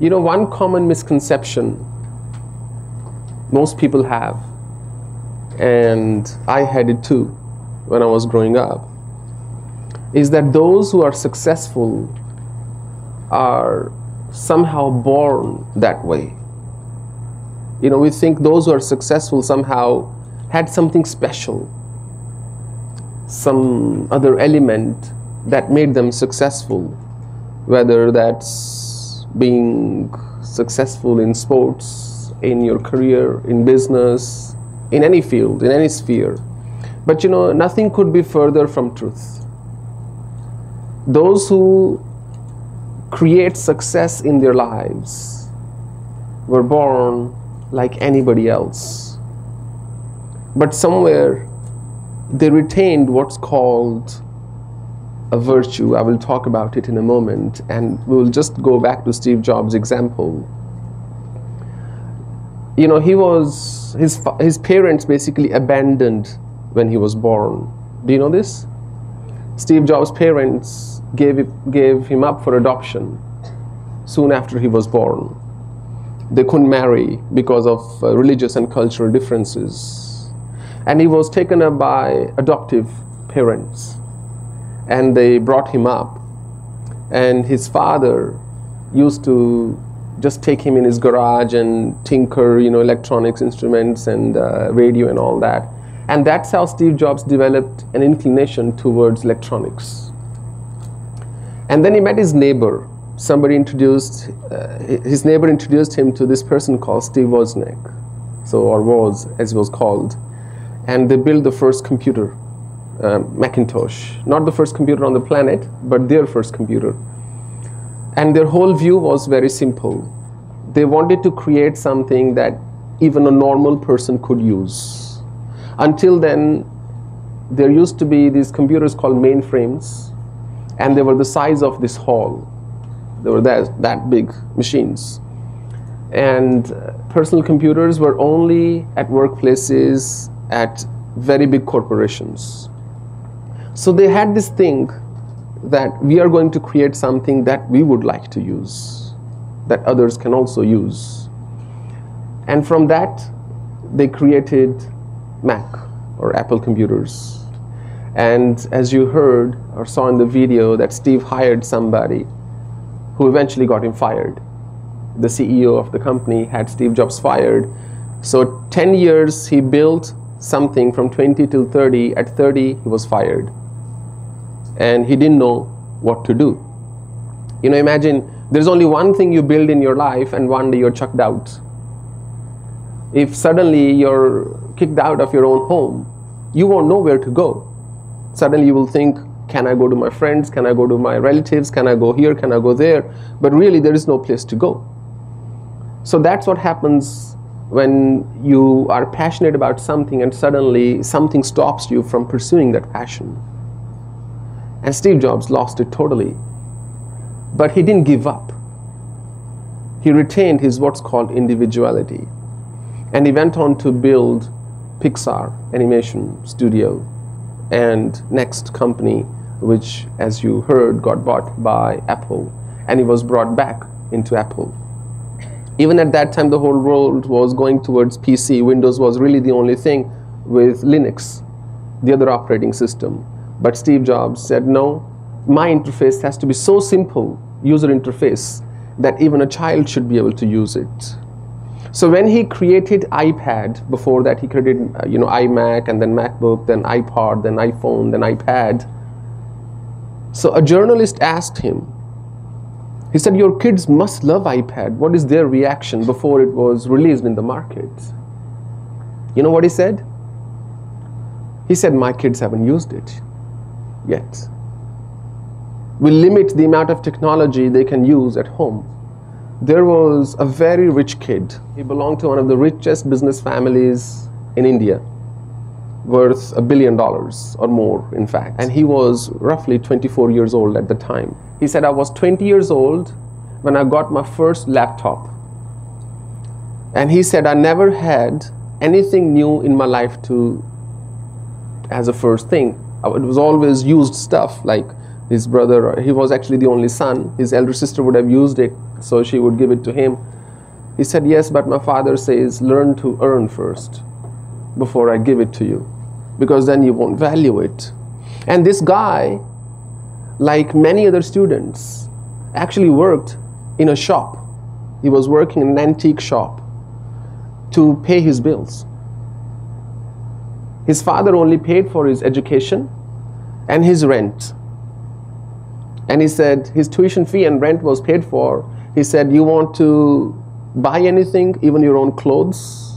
You know, one common misconception most people have, and I had it too when I was growing up, is that those who are successful are somehow born that way. You know, we think those who are successful somehow had something special, some other element that made them successful, whether that's being successful in sports, in your career, in business, in any field, in any sphere. But you know, nothing could be further from truth. Those who create success in their lives were born like anybody else. But somewhere they retained what's called a virtue. I will talk about it in a moment, and we will just go back to Steve Jobs' example. You know, he was his his parents basically abandoned when he was born. Do you know this? Steve Jobs' parents gave gave him up for adoption soon after he was born. They couldn't marry because of uh, religious and cultural differences, and he was taken up by adoptive parents and they brought him up. And his father used to just take him in his garage and tinker, you know, electronics instruments and uh, radio and all that. And that's how Steve Jobs developed an inclination towards electronics. And then he met his neighbor. Somebody introduced, uh, his neighbor introduced him to this person called Steve Wozniak, so or Woz as he was called, and they built the first computer uh, Macintosh. Not the first computer on the planet, but their first computer. And their whole view was very simple. They wanted to create something that even a normal person could use. Until then, there used to be these computers called mainframes, and they were the size of this hall. They were that, that big machines. And uh, personal computers were only at workplaces, at very big corporations. So they had this thing that we are going to create something that we would like to use, that others can also use. And from that, they created Mac or Apple computers. And as you heard or saw in the video, that Steve hired somebody who eventually got him fired. The CEO of the company had Steve Jobs fired. So 10 years he built something from 20 till 30. At 30, he was fired and he didn't know what to do. You know, imagine there's only one thing you build in your life, and one day you're chucked out. If suddenly you're kicked out of your own home, you won't know where to go. Suddenly you will think, can I go to my friends? Can I go to my relatives? Can I go here? Can I go there? But really, there is no place to go. So that's what happens when you are passionate about something and suddenly something stops you from pursuing that passion. And Steve Jobs lost it totally. But he didn't give up. He retained his what's called individuality. And he went on to build Pixar animation studio and NeXT company which as you heard got bought by Apple and he was brought back into Apple. Even at that time the whole world was going towards PC. Windows was really the only thing with Linux, the other operating system. But Steve Jobs said, no, my interface has to be so simple, user interface, that even a child should be able to use it. So when he created iPad, before that he created uh, you know iMac and then MacBook, then iPod, then iPhone, then iPad. So a journalist asked him, he said, Your kids must love iPad. What is their reaction before it was released in the market? You know what he said? He said, My kids haven't used it yet. We limit the amount of technology they can use at home. There was a very rich kid. He belonged to one of the richest business families in India, worth a billion dollars or more, in fact. And he was roughly 24 years old at the time. He said, I was 20 years old when I got my first laptop. And he said, I never had anything new in my life to as a first thing. Uh, it was always used stuff like his brother, he was actually the only son. His elder sister would have used it, so she would give it to him. He said, Yes, but my father says, learn to earn first before I give it to you, because then you won't value it. And this guy, like many other students, actually worked in a shop. He was working in an antique shop to pay his bills. His father only paid for his education and his rent. And he said his tuition fee and rent was paid for. He said, You want to buy anything, even your own clothes?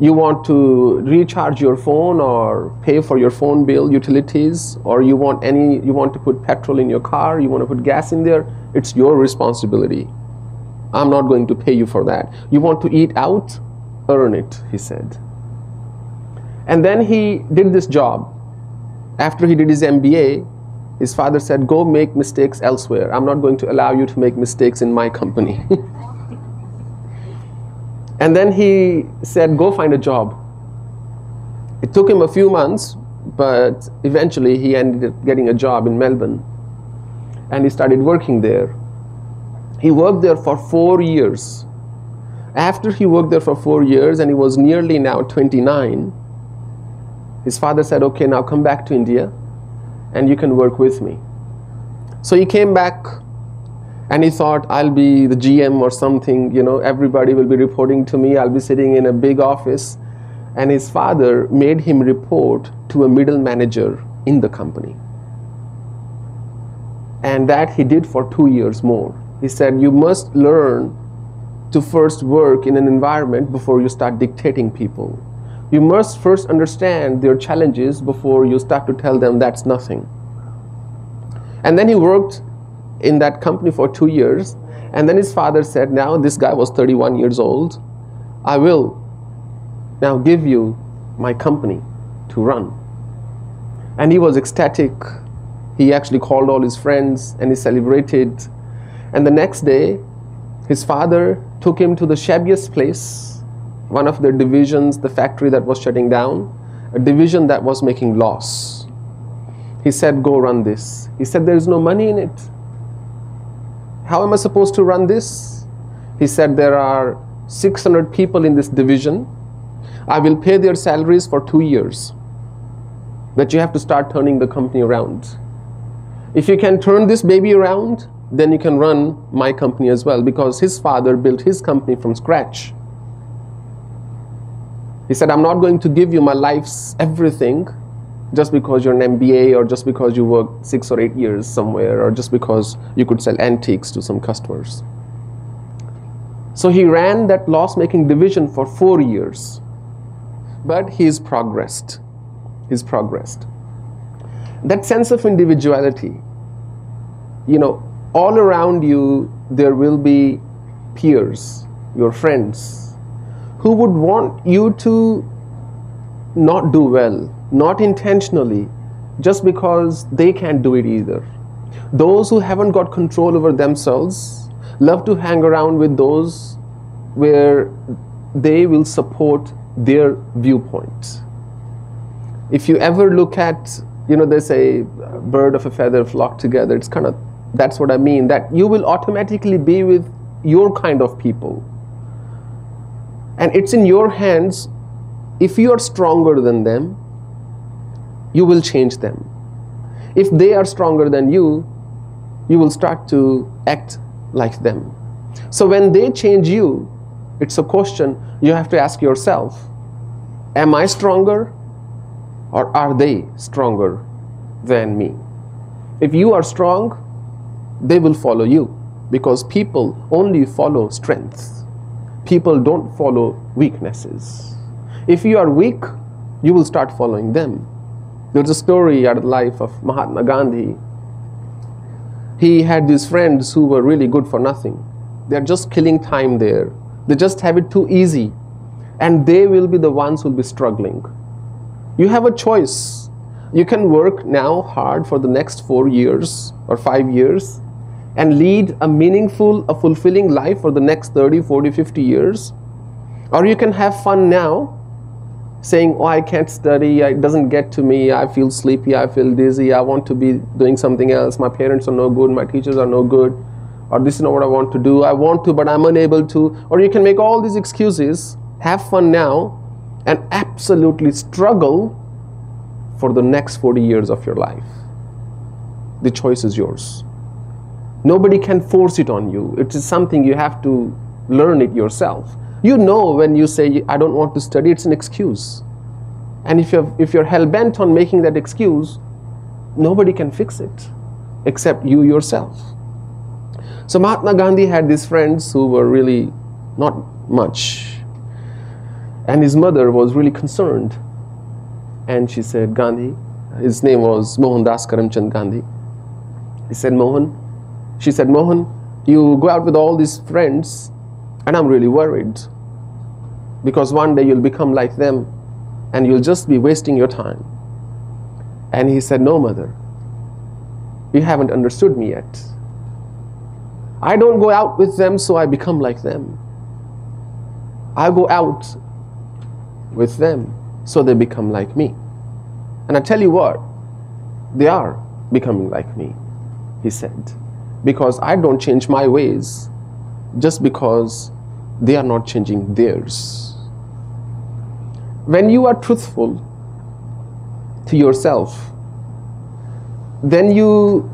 You want to recharge your phone or pay for your phone bill, utilities, or you want any you want to put petrol in your car, you want to put gas in there, it's your responsibility. I'm not going to pay you for that. You want to eat out, earn it, he said. And then he did this job. After he did his MBA, his father said, Go make mistakes elsewhere. I'm not going to allow you to make mistakes in my company. and then he said, Go find a job. It took him a few months, but eventually he ended up getting a job in Melbourne. And he started working there. He worked there for four years. After he worked there for four years and he was nearly now 29, his father said, Okay, now come back to India and you can work with me. So he came back and he thought, I'll be the GM or something, you know, everybody will be reporting to me, I'll be sitting in a big office. And his father made him report to a middle manager in the company. And that he did for two years more. He said, You must learn to first work in an environment before you start dictating people you must first understand their challenges before you start to tell them that's nothing. And then he worked in that company for two years. And then his father said, Now this guy was 31 years old. I will now give you my company to run. And he was ecstatic. He actually called all his friends and he celebrated. And the next day, his father took him to the shabbiest place one of the divisions, the factory that was shutting down, a division that was making loss. He said, Go run this. He said, There is no money in it. How am I supposed to run this? He said, There are 600 people in this division. I will pay their salaries for two years. But you have to start turning the company around. If you can turn this baby around, then you can run my company as well because his father built his company from scratch. He said, I'm not going to give you my life's everything just because you're an MBA or just because you work six or eight years somewhere or just because you could sell antiques to some customers. So he ran that loss making division for four years. But he's progressed. He's progressed. That sense of individuality, you know, all around you, there will be peers, your friends, who would want you to not do well, not intentionally, just because they can't do it either. Those who haven't got control over themselves love to hang around with those where they will support their viewpoint. If you ever look at, you know, they say bird of a feather flock together, it's kind of, that's what I mean, that you will automatically be with your kind of people and it's in your hands. If you are stronger than them, you will change them. If they are stronger than you, you will start to act like them. So when they change you, it's a question you have to ask yourself Am I stronger or are they stronger than me? If you are strong, they will follow you because people only follow strength people don't follow weaknesses. If you are weak, you will start following them. There's a story out of the life of Mahatma Gandhi. He had these friends who were really good for nothing. They're just killing time there. They just have it too easy. And they will be the ones who will be struggling. You have a choice. You can work now hard for the next four years or five years, and lead a meaningful, a fulfilling life for the next 30, 40, 50 years. Or you can have fun now, saying, Oh, I can't study, it doesn't get to me, I feel sleepy, I feel dizzy, I want to be doing something else, my parents are no good, my teachers are no good, or this is not what I want to do, I want to, but I'm unable to. Or you can make all these excuses, have fun now, and absolutely struggle for the next 40 years of your life. The choice is yours. Nobody can force it on you. It is something you have to learn it yourself. You know when you say, I don't want to study, it's an excuse. And if you're, if you're hell bent on making that excuse, nobody can fix it except you yourself. So Mahatma Gandhi had these friends who were really not much. And his mother was really concerned. And she said, Gandhi, his name was Mohandas Karamchand Gandhi. He said, Mohan, she said, Mohan, you go out with all these friends, and I'm really worried because one day you'll become like them and you'll just be wasting your time. And he said, No, mother, you haven't understood me yet. I don't go out with them so I become like them. I go out with them so they become like me. And I tell you what, they are becoming like me, he said, because I don't change my ways just because they are not changing theirs when you are truthful to yourself, then you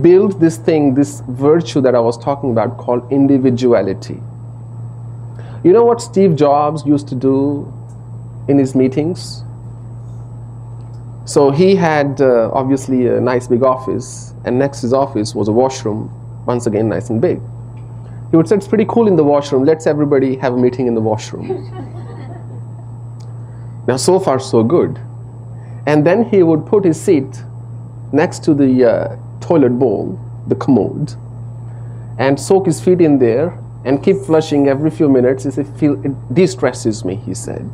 build this thing, this virtue that I was talking about called individuality. You know what Steve Jobs used to do in his meetings? So he had uh, obviously a nice big office, and next to his office was a washroom, once again nice and big. He would say, It's pretty cool in the washroom, let's everybody have a meeting in the washroom. Now, so far, so good. And then he would put his seat next to the uh, toilet bowl, the commode, and soak his feet in there and keep flushing every few minutes as it feel it de-stresses me, he said.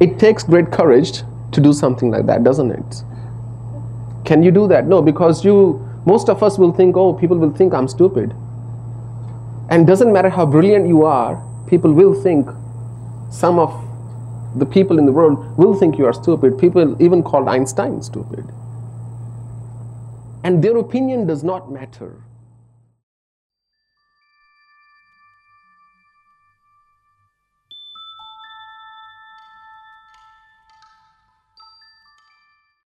It takes great courage to do something like that, doesn't it? Can you do that? No, because you most of us will think, oh, people will think I'm stupid. And doesn't matter how brilliant you are, people will think some of the people in the world will think you are stupid. People even called Einstein stupid. And their opinion does not matter.